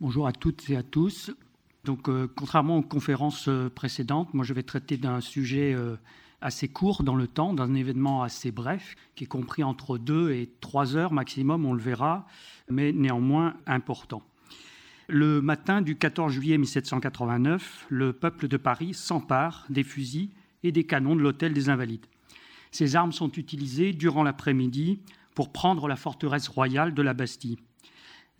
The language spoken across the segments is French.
Bonjour à toutes et à tous. Donc, euh, contrairement aux conférences euh, précédentes, moi je vais traiter d'un sujet euh, assez court dans le temps, d'un événement assez bref, qui est compris entre deux et trois heures maximum, on le verra, mais néanmoins important. Le matin du 14 juillet 1789, le peuple de Paris s'empare des fusils et des canons de l'hôtel des Invalides. Ces armes sont utilisées durant l'après-midi pour prendre la forteresse royale de la Bastille.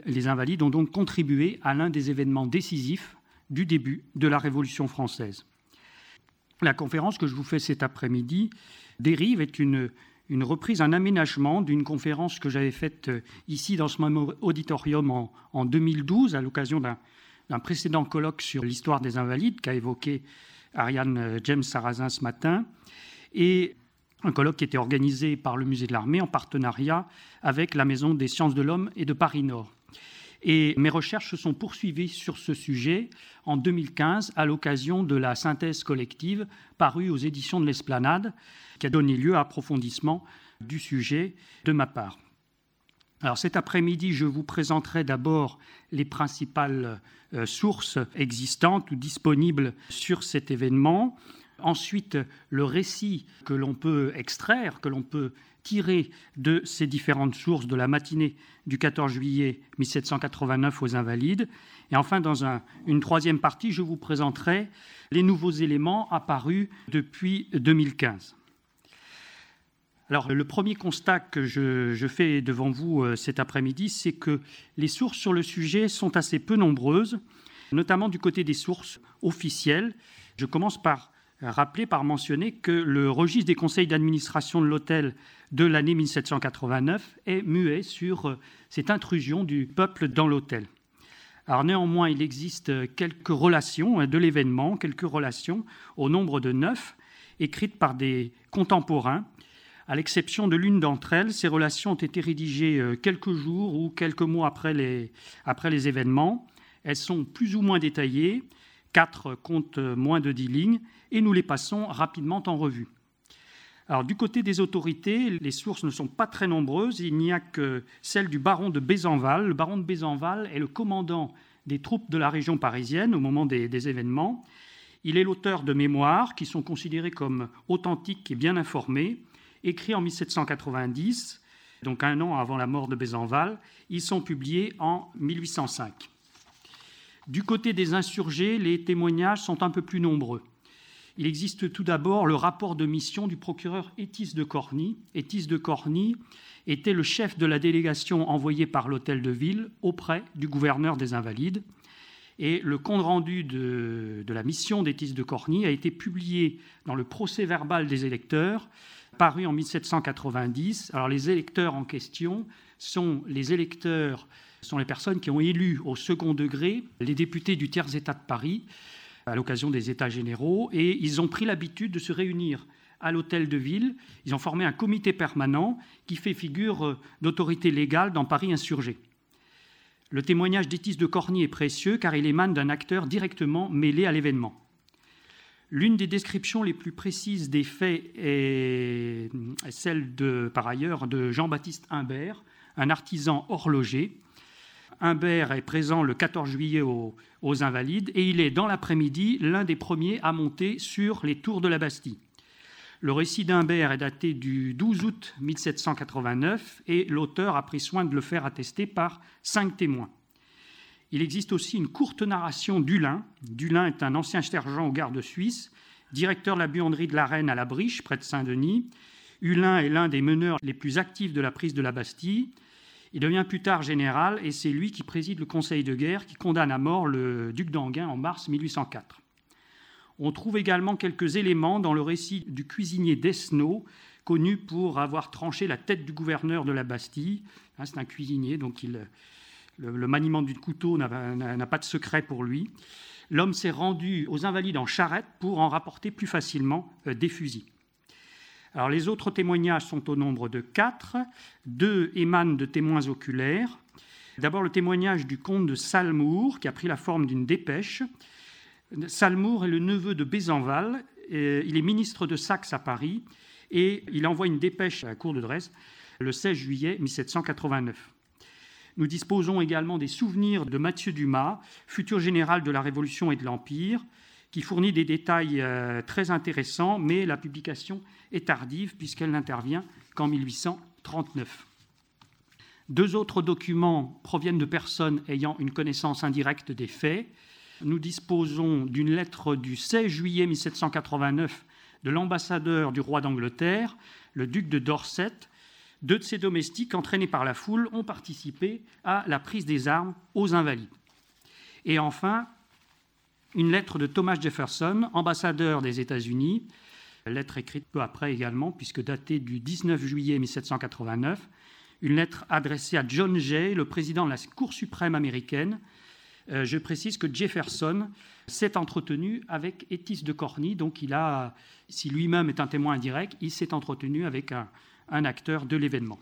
Les Invalides ont donc contribué à l'un des événements décisifs du début de la Révolution française. La conférence que je vous fais cet après-midi dérive est une, reprise, un aménagement d'une conférence que j'avais faite euh, ici dans ce même auditorium en, en 2012 à l'occasion d'un précédent colloque sur l'histoire des Invalides qu'a évoqué Ariane euh, James Sarrazin ce matin. Et un colloque qui était organisé par le Musée de l'Armée en partenariat avec la Maison des sciences de l'homme et de Paris-Nord. Et mes recherches se sont poursuivies sur ce sujet en 2015 à l'occasion de la synthèse collective parue aux éditions de l'Esplanade, qui a donné lieu à approfondissement du sujet de ma part. Alors cet après-midi, je vous présenterai d'abord les principales euh, sources existantes ou disponibles sur cet événement. Ensuite, le récit que l'on peut extraire, que l'on peut tirer de ces différentes sources de la matinée du 14 juillet 1789 aux Invalides. Et enfin, dans une troisième partie, je vous présenterai les nouveaux éléments apparus depuis 2015. Alors, le premier constat que je, fais devant vous euh, cet après-midi, c'est que les sources sur le sujet sont assez peu nombreuses, notamment du côté des sources officielles. Je commence par rappeler, par mentionner que le registre des conseils d'administration de l'hôtel de l'année 1789 est muet sur euh, cette intrusion du peuple dans l'hôtel. Alors néanmoins, il existe quelques relations hein, de l'événement, quelques relations au nombre de neuf, écrites par des contemporains. À l'exception de l'une d'entre elles, ces relations ont été rédigées euh, quelques jours ou quelques mois après les, après les événements. Elles sont plus ou moins détaillées, quatre comptent moins de dix lignes, et nous les passons rapidement en revue. Alors, du côté des autorités, les sources ne sont pas très nombreuses. Il n'y a que celle du baron de Bézenval. Le baron de Bézenval est le commandant des troupes de la région parisienne au moment des, événements. Il est l'auteur de mémoires qui sont considérées comme authentiques et bien informées, écrits en 1790, donc un an avant la mort de Bézenval. Ils sont publiés en 1805. Du côté des insurgés, les témoignages sont un peu plus nombreux. Il existe tout d'abord le rapport de mission du procureur Étis de Corny. Étis de Corny était le chef de la délégation envoyée par l'hôtel de ville auprès du gouverneur des Invalides. Et le compte-rendu de, la mission d'Étis de Corny a été publié dans le procès verbal des électeurs, paru en 1790. Alors les électeurs en question sont les électeurs, sont les personnes qui ont élu au second degré les députés du tiers-État de Paris, à l'occasion des États généraux, et ils ont pris l'habitude de se réunir à l'hôtel de ville. Ils ont formé un comité permanent qui fait figure euh, d'autorité légale dans Paris insurgé. Le témoignage d'Étis de Corny est précieux car il émane d'un acteur directement mêlé à l'événement. L'une des descriptions les plus précises des faits est celle de, par ailleurs, de Jean-Baptiste Imbert, un artisan horloger, Humbert est présent le 14 juillet aux, Invalides et il est dans l'après-midi l'un des premiers à monter sur les tours de la Bastille. Le récit d'Humbert est daté du 12 août 1789 et l'auteur a pris soin de le faire attester par cinq témoins. Il existe aussi une courte narration d'Hulin. Dulin est un ancien sergent aux gardes suisses, directeur de la buanderie de la Reine à la Briche, près de Saint-Denis. Hulin est l'un des meneurs les plus actifs de la prise de la Bastille. Il devient plus tard général et c'est lui qui préside le conseil de guerre qui condamne à mort le duc d'Anguin en mars 1804. On trouve également quelques éléments dans le récit du cuisinier Desnos, connu pour avoir tranché la tête du gouverneur de la Bastille. Hein, c'est un cuisinier, donc le, maniement du couteau n'a pas de secret pour lui. L'homme s'est rendu aux Invalides en charrette pour en rapporter plus facilement euh, des fusils. Alors, les autres témoignages sont au nombre de quatre. Deux émanent de témoins oculaires. D'abord, le témoignage du comte de Salmour, qui a pris la forme d'une dépêche. Salmour est le neveu de Bézenval. Il est ministre de Saxe à Paris et il envoie une dépêche à la cour de Dresde le 16 juillet 1789. Nous disposons également des souvenirs de Mathieu Dumas, futur général de la Révolution et de l'Empire, qui fournit des détails euh, très intéressants, mais la publication est tardive puisqu'elle n'intervient qu'en 1839. Deux autres documents proviennent de personnes ayant une connaissance indirecte des faits. Nous disposons d'une lettre du 16 juillet 1789 de l'ambassadeur du roi d'Angleterre, le duc de Dorset. Deux de ses domestiques, entraînés par la foule, ont participé à la prise des armes aux Invalides. Et enfin, une lettre de Thomas Jefferson, ambassadeur des États-Unis, lettre écrite peu après également, puisque datée du 19 juillet 1789, une lettre adressée à John Jay, le président de la Cour suprême américaine. Euh, je précise que Jefferson s'est entretenu avec Étis de Corny, donc il a, si lui-même est un témoin indirect, il s'est entretenu avec un acteur de l'événement.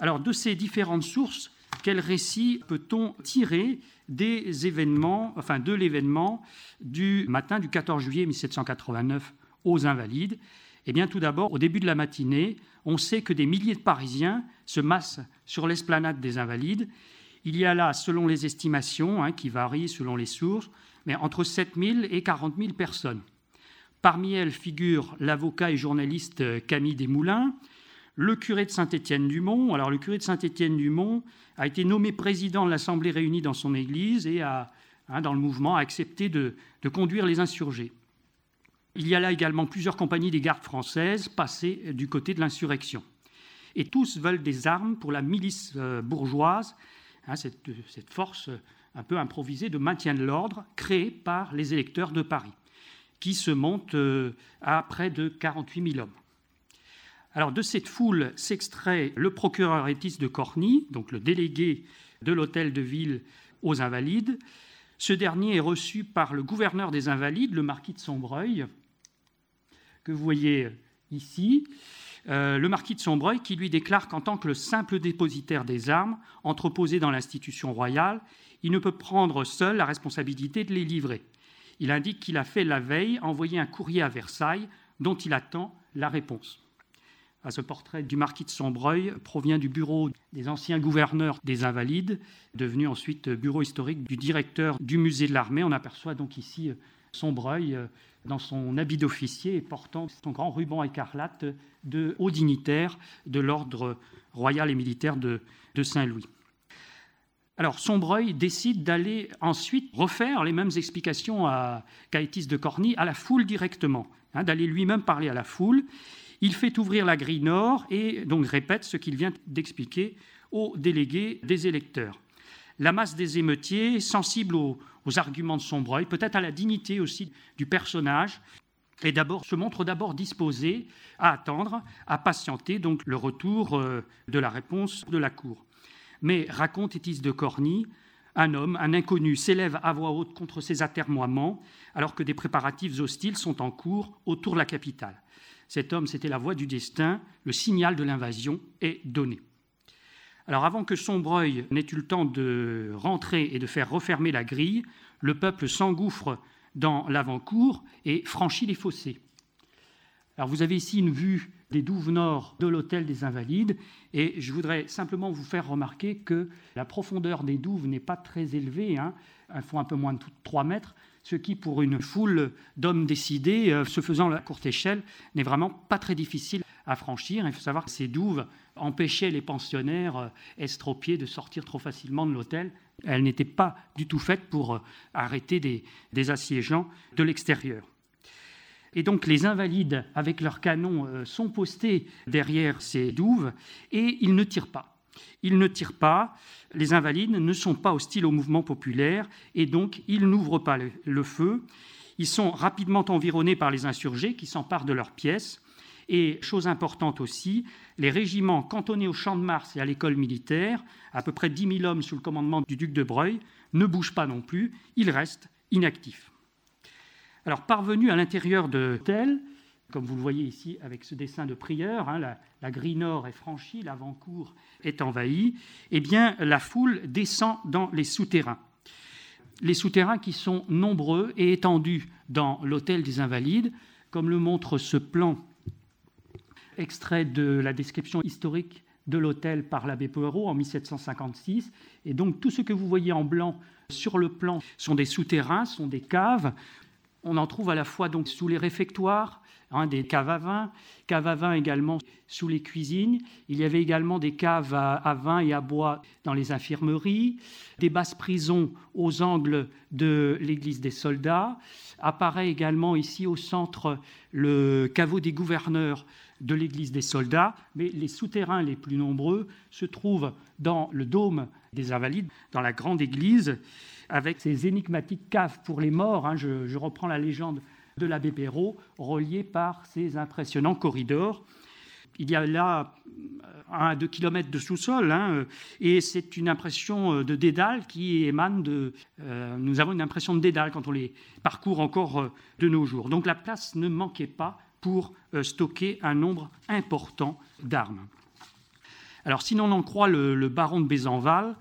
Alors, de ces différentes sources, quel récit peut-on tirer des événements, enfin de l'événement du matin du 14 juillet 1789 aux Invalides? Eh bien, tout d'abord, au début de la matinée, on sait que des milliers de Parisiens se massent sur l'esplanade des Invalides. Il y a là, selon les estimations, hein, qui varient selon les sources, entre 7 000 et 40 000 personnes. Parmi elles figurent l'avocat et journaliste Camille Desmoulins, le curé de Saint-Étienne-du-Mont. Alors, le curé de Saint-Étienne-du-Mont a été nommé président de l'Assemblée réunie dans son église et a, hein, dans le mouvement, a accepté de conduire les insurgés. Il y a là également plusieurs compagnies des gardes françaises passées du côté de l'insurrection. Et tous veulent des armes pour la milice euh, bourgeoise, hein, cette, force euh, un peu improvisée de maintien de l'ordre créée par les électeurs de Paris, qui se monte euh, à près de 48 000 hommes. Alors de cette foule s'extrait le procureur Étis de Corny, donc le délégué de l'hôtel de ville aux Invalides. Ce dernier est reçu par le gouverneur des Invalides, le marquis de Sombreuil, que vous voyez ici, euh, le marquis de Sombreuil, qui lui déclare qu'en tant que le simple dépositaire des armes entreposées dans l'institution royale, il ne peut prendre seul la responsabilité de les livrer. Il indique qu'il a fait la veille envoyer un courrier à Versailles dont il attend la réponse. À ce portrait du marquis de Sombreuil provient du bureau des anciens gouverneurs des Invalides, devenu ensuite bureau historique du directeur du musée de l'armée. On aperçoit donc ici Sombreuil euh, dans son habit d'officier et portant son grand ruban écarlate de haut dignitaire de l'ordre royal et militaire de, Saint-Louis. Alors Sombreuil décide d'aller ensuite refaire les mêmes explications à Caétis de Corny à la foule directement, hein, d'aller lui-même parler à la foule. Il fait ouvrir la grille nord et donc répète ce qu'il vient d'expliquer aux délégués des électeurs. La masse des émeutiers, sensible aux, arguments de Sombreuil, peut-être à la dignité aussi du personnage, se montre d'abord disposé à attendre, à patienter donc le retour euh, de la réponse de la cour. Mais raconte Étis de Corny, un homme, un inconnu, s'élève à voix haute contre ces atermoiements, alors que des préparatifs hostiles sont en cours autour de la capitale. Cet homme, c'était la voix du destin, le signal de l'invasion est donné. Alors avant que Sombreuil n'ait eu le temps de rentrer et de faire refermer la grille, le peuple s'engouffre dans l'avant-cour et franchit les fossés. Alors vous avez ici une vue des douves nord de l'hôtel des Invalides et je voudrais simplement vous faire remarquer que la profondeur des douves n'est pas très élevée, hein. elles un peu moins de 3 mètres, ce qui pour une foule d'hommes décidés euh, se faisant à courte échelle n'est vraiment pas très difficile à franchir. Il faut savoir que ces douves empêchaient les pensionnaires euh, estropiés de sortir trop facilement de l'hôtel. Elles n'étaient pas du tout faites pour euh, arrêter des, assiégeants de l'extérieur. Et donc les invalides, avec leurs canons, sont postés derrière ces douves et ils ne tirent pas. Ils ne tirent pas, les invalides ne sont pas hostiles au mouvement populaire et donc ils n'ouvrent pas le feu. Ils sont rapidement environnés par les insurgés qui s'emparent de leurs pièces et chose importante aussi, les régiments cantonnés au champ de Mars et à l'école militaire, à peu près 10 000 hommes sous le commandement du duc de Breuil, ne bougent pas non plus, ils restent inactifs. Alors, parvenus à l'intérieur de tel, comme vous le voyez ici avec ce dessin de prieur, hein, la, grille nord est franchie, l'avant-cour est envahie, eh bien, la foule descend dans les souterrains. Les souterrains qui sont nombreux et étendus dans l'hôtel des Invalides, comme le montre ce plan extrait de la description historique de l'hôtel par l'abbé Poirot en 1756. Et donc tout ce que vous voyez en blanc sur le plan sont des souterrains, sont des caves. On en trouve à la fois donc sous les réfectoires, hein, des caves à vin, caves à vin également sous les cuisines. Il y avait également des caves à, vin et à bois dans les infirmeries, des basses prisons aux angles de l'église des soldats. Apparaît également ici au centre le caveau des gouverneurs de l'église des soldats, mais les souterrains les plus nombreux se trouvent dans le dôme des Invalides, dans la grande église, avec ces énigmatiques caves pour les morts. Hein. je, reprends la légende de l'abbé Perrault, reliée par ces impressionnants corridors. Il y a là un à deux kilomètres de sous-sol, hein, et c'est une impression de dédale qui émane de. Euh, nous avons une impression de dédale quand on les parcourt encore euh, de nos jours. Donc la place ne manquait pas pour euh, stocker un nombre important d'armes. Alors, si l'on en croit le, baron de Bézenval,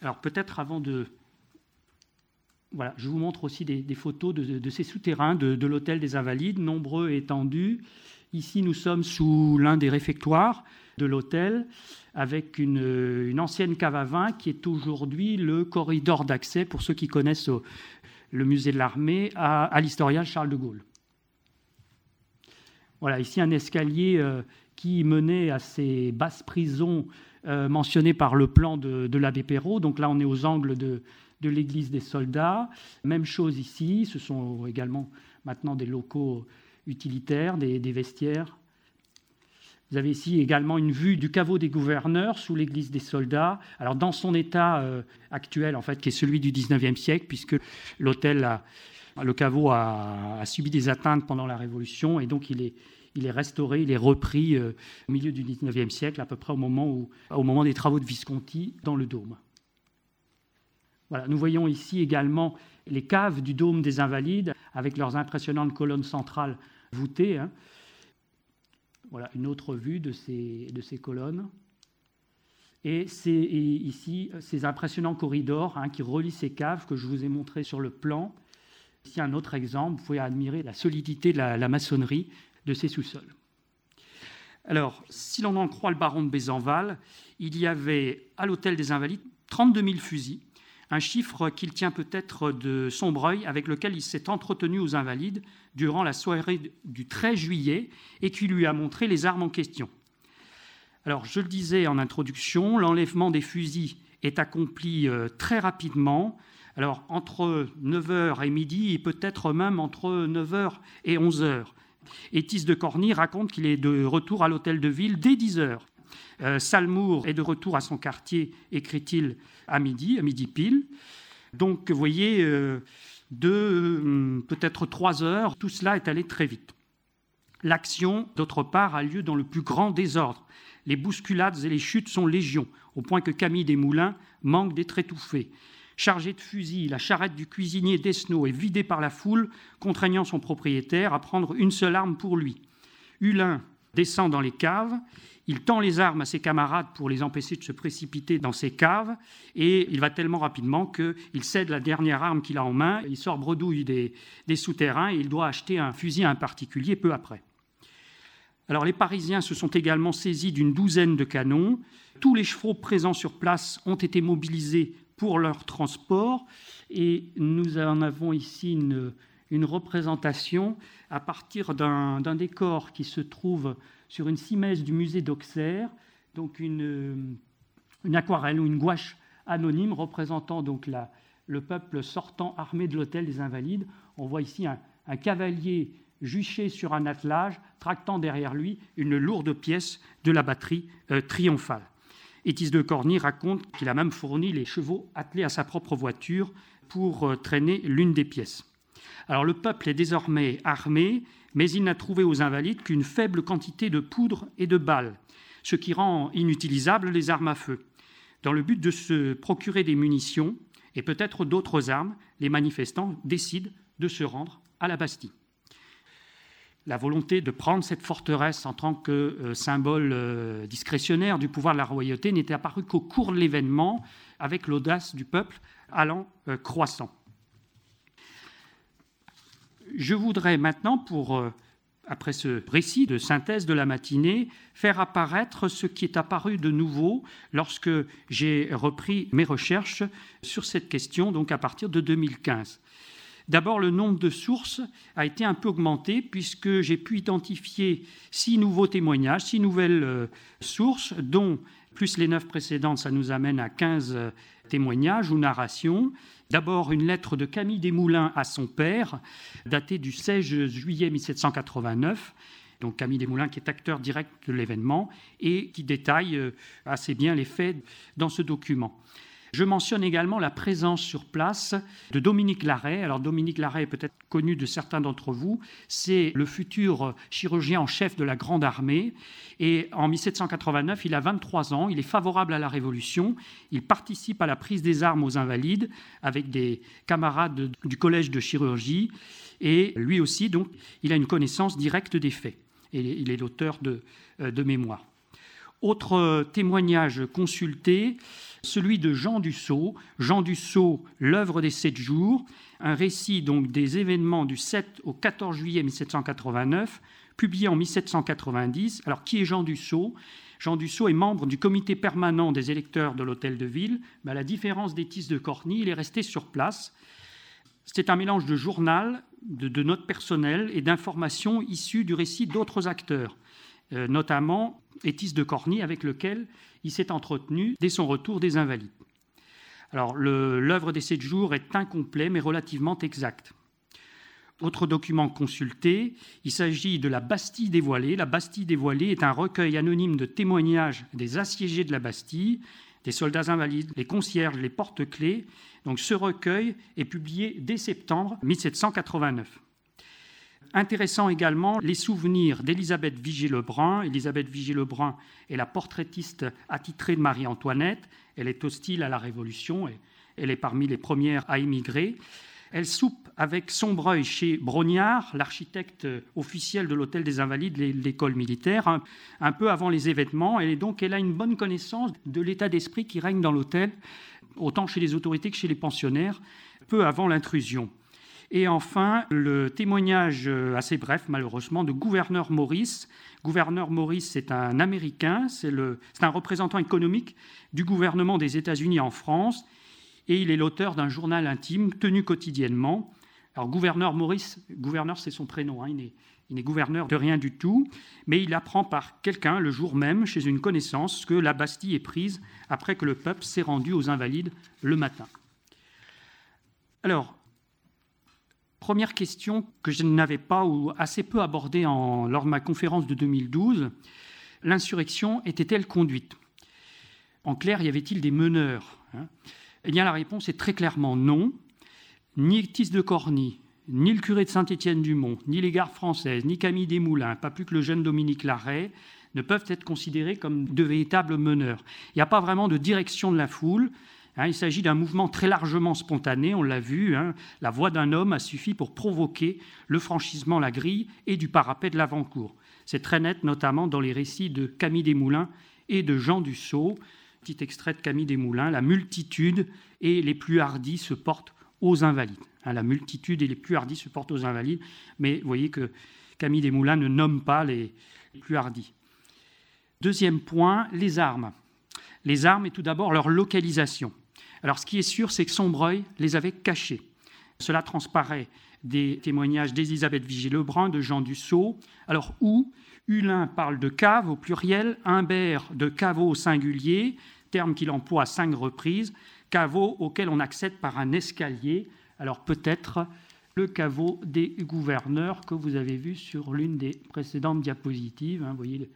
alors peut-être avant de. Voilà, je vous montre aussi des, photos de, ces souterrains de, l'hôtel des Invalides, nombreux et étendus. Ici, nous sommes sous l'un des réfectoires de l'hôtel, avec une, ancienne cave à vin qui est aujourd'hui le corridor d'accès, pour ceux qui connaissent le musée de l'armée, à, l'historial Charles de Gaulle. Voilà, ici un escalier euh, qui menait à ces basses prisons euh, mentionnées par le plan de, l'abbé Perrault. Donc là, on est aux angles de, l'église des soldats. Même chose ici, ce sont également maintenant des locaux utilitaires, des, vestiaires. Vous avez ici également une vue du caveau des gouverneurs sous l'église des soldats. Alors dans son état euh, actuel, en fait, qui est celui du 19e siècle, puisque l'hôtel le caveau a, subi des atteintes pendant la Révolution et donc il est, il est restauré, il est repris euh, au milieu du XIXe siècle, à peu près au moment, au moment des travaux de Visconti dans le dôme. Voilà, nous voyons ici également les caves du dôme des Invalides avec leurs impressionnantes colonnes centrales voûtées. Hein. Voilà une autre vue de ces, de ces colonnes. Et c'est ici ces impressionnants corridors hein, qui relient ces caves que je vous ai montrés sur le plan Ici, un autre exemple, vous pouvez admirer la solidité de la, maçonnerie de ces sous-sols. Alors, si l'on en croit le baron de Bézenval, il y avait à l'hôtel des Invalides 32 000 fusils, un chiffre qu'il tient peut-être de Sombreuil, avec lequel il s'est entretenu aux Invalides durant la soirée du 13 juillet et qui lui a montré les armes en question. Alors, je le disais en introduction, l'enlèvement des fusils est accompli euh, très rapidement, alors, entre 9h et midi, et peut-être même entre 9h et 11h. Étis de Corny raconte qu'il est de retour à l'hôtel de ville dès 10h. Euh, Salmour est de retour à son quartier, écrit-il, à midi, à midi pile. Donc, vous voyez, euh, de hum, peut-être 3 heures, tout cela est allé très vite. L'action, d'autre part, a lieu dans le plus grand désordre. Les bousculades et les chutes sont légion, au point que Camille Desmoulins manque d'être étouffé. Chargé de fusil, la charrette du cuisinier Desno est vidée par la foule, contraignant son propriétaire à prendre une seule arme pour lui. Hulin descend dans les caves, il tend les armes à ses camarades pour les empêcher de se précipiter dans ces caves, et il va tellement rapidement qu'il cède la dernière arme qu'il a en main, il sort bredouille des souterrains et il doit acheter un fusil à un particulier peu après. Alors les Parisiens se sont également saisis d'une douzaine de canons. Tous les chevaux présents sur place ont été mobilisés pour leur transport. Et nous en avons ici une, représentation à partir d'un décor qui se trouve sur une simèse du musée d'Auxerre, donc une, aquarelle ou une gouache anonyme représentant donc le peuple sortant armé de l'hôtel des Invalides. On voit ici un, cavalier juché sur un attelage, tractant derrière lui une lourde pièce de la batterie euh, triomphale. Étis de Corny raconte qu'il a même fourni les chevaux attelés à sa propre voiture pour euh, traîner l'une des pièces. Alors le peuple est désormais armé, mais il n'a trouvé aux invalides qu'une faible quantité de poudre et de balles, ce qui rend inutilisables les armes à feu. Dans le but de se procurer des munitions et peut-être d'autres armes, les manifestants décident de se rendre à la Bastille la volonté de prendre cette forteresse en tant que euh, symbole euh, discrétionnaire du pouvoir de la royauté n'était apparue qu'au cours de l'événement, avec l'audace du peuple allant euh, croissant. Je voudrais maintenant, pour après ce récit de synthèse de la matinée, faire apparaître ce qui est apparu de nouveau lorsque j'ai repris mes recherches sur cette question, donc à partir de 2015. D'abord, le nombre de sources a été un peu augmenté puisque j'ai pu identifier six nouveaux témoignages, six nouvelles euh, sources, dont plus les neuf précédentes, ça nous amène à 15 euh, témoignages ou narrations. D'abord, une lettre de Camille Desmoulins à son père, datée du 16 juillet 1789. Donc Camille Desmoulins, qui est acteur direct de l'événement et qui détaille euh, assez bien les faits dans ce document. Je mentionne également la présence sur place de Dominique Larrey. Alors Dominique Larrey est peut-être connu de certains d'entre vous. C'est le futur chirurgien en chef de la Grande Armée. Et en 1789, il a 23 ans. Il est favorable à la Révolution. Il participe à la prise des armes aux Invalides avec des camarades du Collège de chirurgie. Et lui aussi, donc, il a une connaissance directe des faits. Et il est l'auteur de, euh, de mémoire. Autre témoignage consulté, celui de Jean Dussault. Jean Dussault, l'œuvre des sept jours, un récit donc des événements du 7 au 14 juillet 1789, publié en 1790. Alors, qui est Jean Dussault? Jean Dussault est membre du comité permanent des électeurs de l'Hôtel de Ville. Mais à la différence d'Étis de Corny, il est resté sur place. C'est un mélange de journal, de notes personnelles et d'informations issues du récit d'autres acteurs. Euh, notamment Étis de Corny, avec lequel il s'est entretenu dès son retour des Invalides. Alors, l'œuvre des sept jours est incomplet, mais relativement exact. Autre document consulté, il s'agit de la Bastille dévoilée. La Bastille dévoilée est un recueil anonyme de témoignages des assiégés de la Bastille, des soldats invalides, les concierges, les porte-clés. Donc ce recueil est publié dès septembre 1789. Intéressant également les souvenirs d'Élisabeth Vigée-Lebrun. Élisabeth Vigée-Lebrun est la portraitiste attitrée de Marie-Antoinette. Elle est hostile à la Révolution et elle est parmi les premières à émigrer. Elle soupe avec Sombreuil chez Brognard, l'architecte officiel de l'Hôtel des Invalides, l'école militaire, un, peu avant les événements. Et donc, elle a une bonne connaissance de l'état d'esprit qui règne dans l'hôtel, autant chez les autorités que chez les pensionnaires, peu avant l'intrusion. Et enfin, le témoignage euh, assez bref, malheureusement, de gouverneur Maurice. Gouverneur Maurice, c'est un Américain, c'est un représentant économique du gouvernement des États-Unis en France, et il est l'auteur d'un journal intime tenu quotidiennement. Alors, gouverneur Maurice, gouverneur, c'est son prénom, hein, il n'est gouverneur de rien du tout, mais il apprend par quelqu'un le jour même, chez une connaissance, que la Bastille est prise après que le peuple s'est rendu aux Invalides le matin. Alors, Première question que je n'avais pas ou assez peu abordée lors de ma conférence de 2012, l'insurrection était-elle conduite? En clair, y avait-il des meneurs hein? Eh bien, la réponse est très clairement non. Ni Tis de Corny, ni le curé de Saint-Étienne-du-Mont, ni les gardes françaises, ni Camille Desmoulins, pas plus que le jeune Dominique Larrey, ne peuvent être considérés comme de véritables meneurs. Il n'y a pas vraiment de direction de la foule. Hein, il s'agit d'un mouvement très largement spontané, on l'a vu. Hein. la voix d'un homme a suffi pour provoquer le franchissement la grille et du parapet de l'avant-cour. C'est très net, notamment dans les récits de Camille Desmoulins et de Jean Dussault. Petit extrait de Camille Desmoulins La multitude et les plus hardis se portent aux invalides. Hein, la multitude et les plus hardis se portent aux invalides, mais vous voyez que Camille Desmoulins ne nomme pas les plus hardis. Deuxième point, les armes. Les armes et tout d'abord leur localisation. Alors ce qui est sûr, c'est que Sombreuil les avait cachés. Cela transparaît des témoignages d'Elisabeth Vigée-Lebrun, de Jean Dussault. Alors où Hulin parle de cave au pluriel, Humbert de caveau au singulier, terme qu'il emploie à cinq reprises, caveau auquel on accède par un escalier. Alors peut-être le caveau des gouverneurs que vous avez vu sur l'une des précédentes diapositives. Hein. vous voyez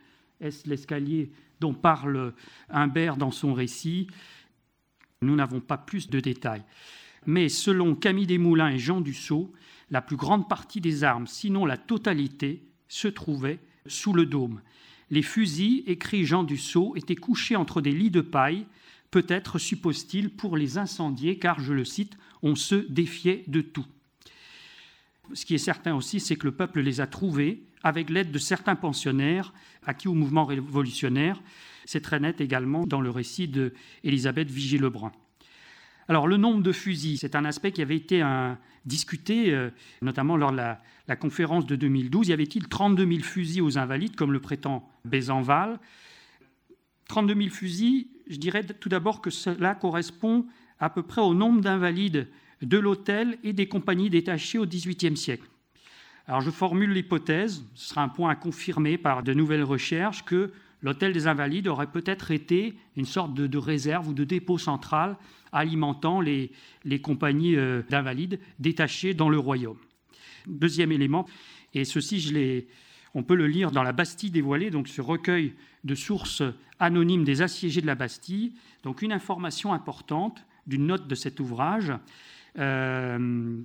l'escalier dont parle Humbert dans son récit? Nous n'avons pas plus de détails. Mais selon Camille Desmoulins et Jean Dussault, la plus grande partie des armes, sinon la totalité, se trouvait sous le dôme. Les fusils, écrit Jean Dussault, étaient couchés entre des lits de paille, peut-être suppose-t-il pour les incendier, car, je le cite, on se défiait de tout. Ce qui est certain aussi, c'est que le peuple les a trouvés avec l'aide de certains pensionnaires acquis au mouvement révolutionnaire, c'est très net également dans le récit d'Élisabeth Vigée-Lebrun. Alors le nombre de fusils, c'est un aspect qui avait été discuté, euh, notamment lors de la, conférence de 2012. Y avait-il 32 000 fusils aux invalides, comme le prétend Bézenval? 32 000 fusils, je dirais tout d'abord que cela correspond à peu près au nombre d'invalides de l'hôtel et des compagnies détachées au XVIIIe siècle. Alors je formule l'hypothèse, ce sera un point à confirmer par de nouvelles recherches, que l'hôtel des Invalides aurait peut-être été une sorte de, réserve ou de dépôt central alimentant les, compagnies euh, d'invalides détachées dans le royaume. Deuxième élément, et ceci, on peut le lire dans La Bastille dévoilée, donc ce recueil de sources anonymes des assiégés de la Bastille. Donc une information importante d'une note de cet ouvrage. Euh,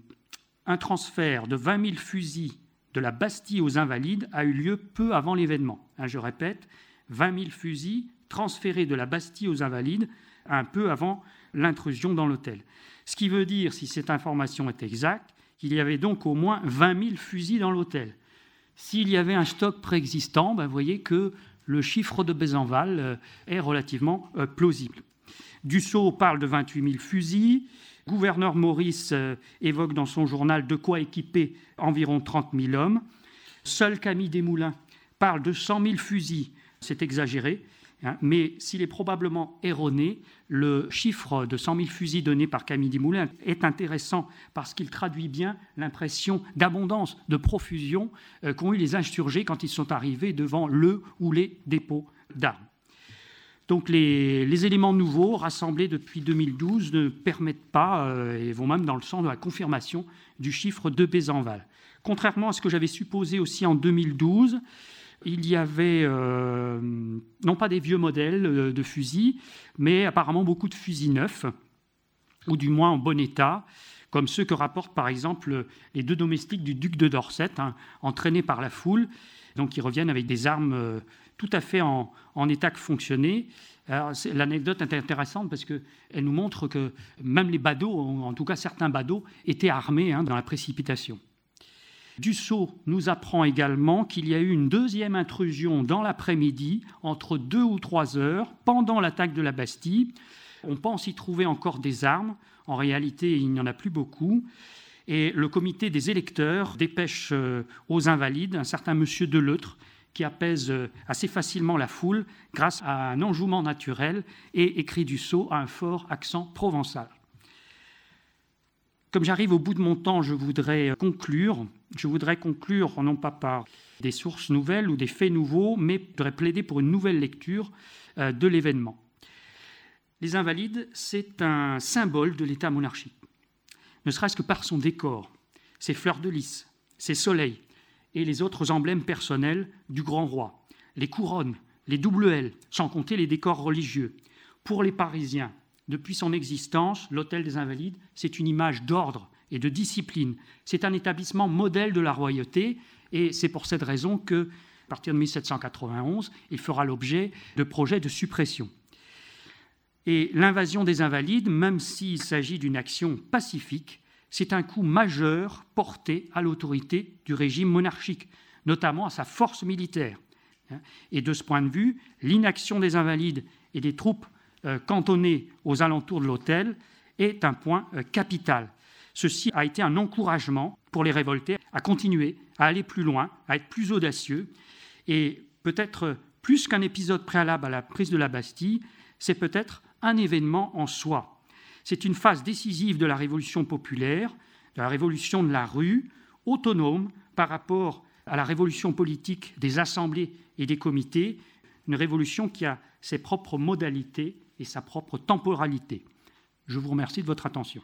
un transfert de 20 000 fusils de la Bastille aux Invalides a eu lieu peu avant l'événement. Hein, je répète, 20 000 fusils transférés de la Bastille aux Invalides un peu avant l'intrusion dans l'hôtel. Ce qui veut dire, si cette information est exacte, qu'il y avait donc au moins 20 000 fusils dans l'hôtel. S'il y avait un stock préexistant, ben, vous voyez que le chiffre de Bézenval euh, est relativement euh, plausible. Dussault parle de 28 000 fusils. Gouverneur Maurice euh, évoque dans son journal de quoi équiper environ 30 000 hommes. Seul Camille Desmoulins parle de 100 000 fusils c'est exagéré, hein, mais s'il est probablement erroné, le chiffre de 100 000 fusils donné par Camille Desmoulins est intéressant parce qu'il traduit bien l'impression d'abondance, de profusion euh, qu'ont eu les insurgés quand ils sont arrivés devant le ou les dépôts d'armes. Donc les, éléments nouveaux rassemblés depuis 2012 ne permettent pas euh, et vont même dans le sens de la confirmation du chiffre de Bézenval. Contrairement à ce que j'avais supposé aussi en 2012, il y avait euh, non pas des vieux modèles euh, de fusils, mais apparemment beaucoup de fusils neufs, ou du moins en bon état, comme ceux que rapportent par exemple les deux domestiques du duc de Dorset, hein, entraînés par la foule, donc ils reviennent avec des armes euh, tout à fait en, état que fonctionner. L'anecdote est intéressante parce qu'elle nous montre que même les badauds, en tout cas certains badauds, étaient armés hein, dans la précipitation. Dussault nous apprend également qu'il y a eu une deuxième intrusion dans l'après-midi, entre deux ou trois heures, pendant l'attaque de la Bastille. On pense y trouver encore des armes. En réalité, il n'y en a plus beaucoup. Et le comité des électeurs dépêche euh, aux invalides un certain monsieur Deleutre qui apaise euh, assez facilement la foule grâce à un enjouement naturel et écrit Dussault à un fort accent provençal. Comme j'arrive au bout de mon temps, je voudrais conclure. Je voudrais conclure non pas par des sources nouvelles ou des faits nouveaux, mais je voudrais plaider pour une nouvelle lecture euh, de l'événement. Les Invalides, c'est un symbole de l'État monarchique, ne serait-ce que par son décor, ses fleurs de lys, ses soleils et les autres emblèmes personnels du grand roi, les couronnes, les double L, sans compter les décors religieux. Pour les Parisiens, depuis son existence, l'Hôtel des Invalides, c'est une image d'ordre et de discipline. C'est un établissement modèle de la royauté et c'est pour cette raison que, à partir de 1791, il fera l'objet de projets de suppression. Et l'invasion des Invalides, même s'il s'agit d'une action pacifique, c'est un coup majeur porté à l'autorité du régime monarchique, notamment à sa force militaire. Et de ce point de vue, l'inaction des Invalides et des troupes euh, cantonné aux alentours de l'hôtel est un point euh, capital. Ceci a été un encouragement pour les révoltés à continuer, à aller plus loin, à être plus audacieux. Et peut-être plus qu'un épisode préalable à la prise de la Bastille, c'est peut-être un événement en soi. C'est une phase décisive de la révolution populaire, de la révolution de la rue, autonome par rapport à la révolution politique des assemblées et des comités, une révolution qui a ses propres modalités et sa propre temporalité. Je vous remercie de votre attention.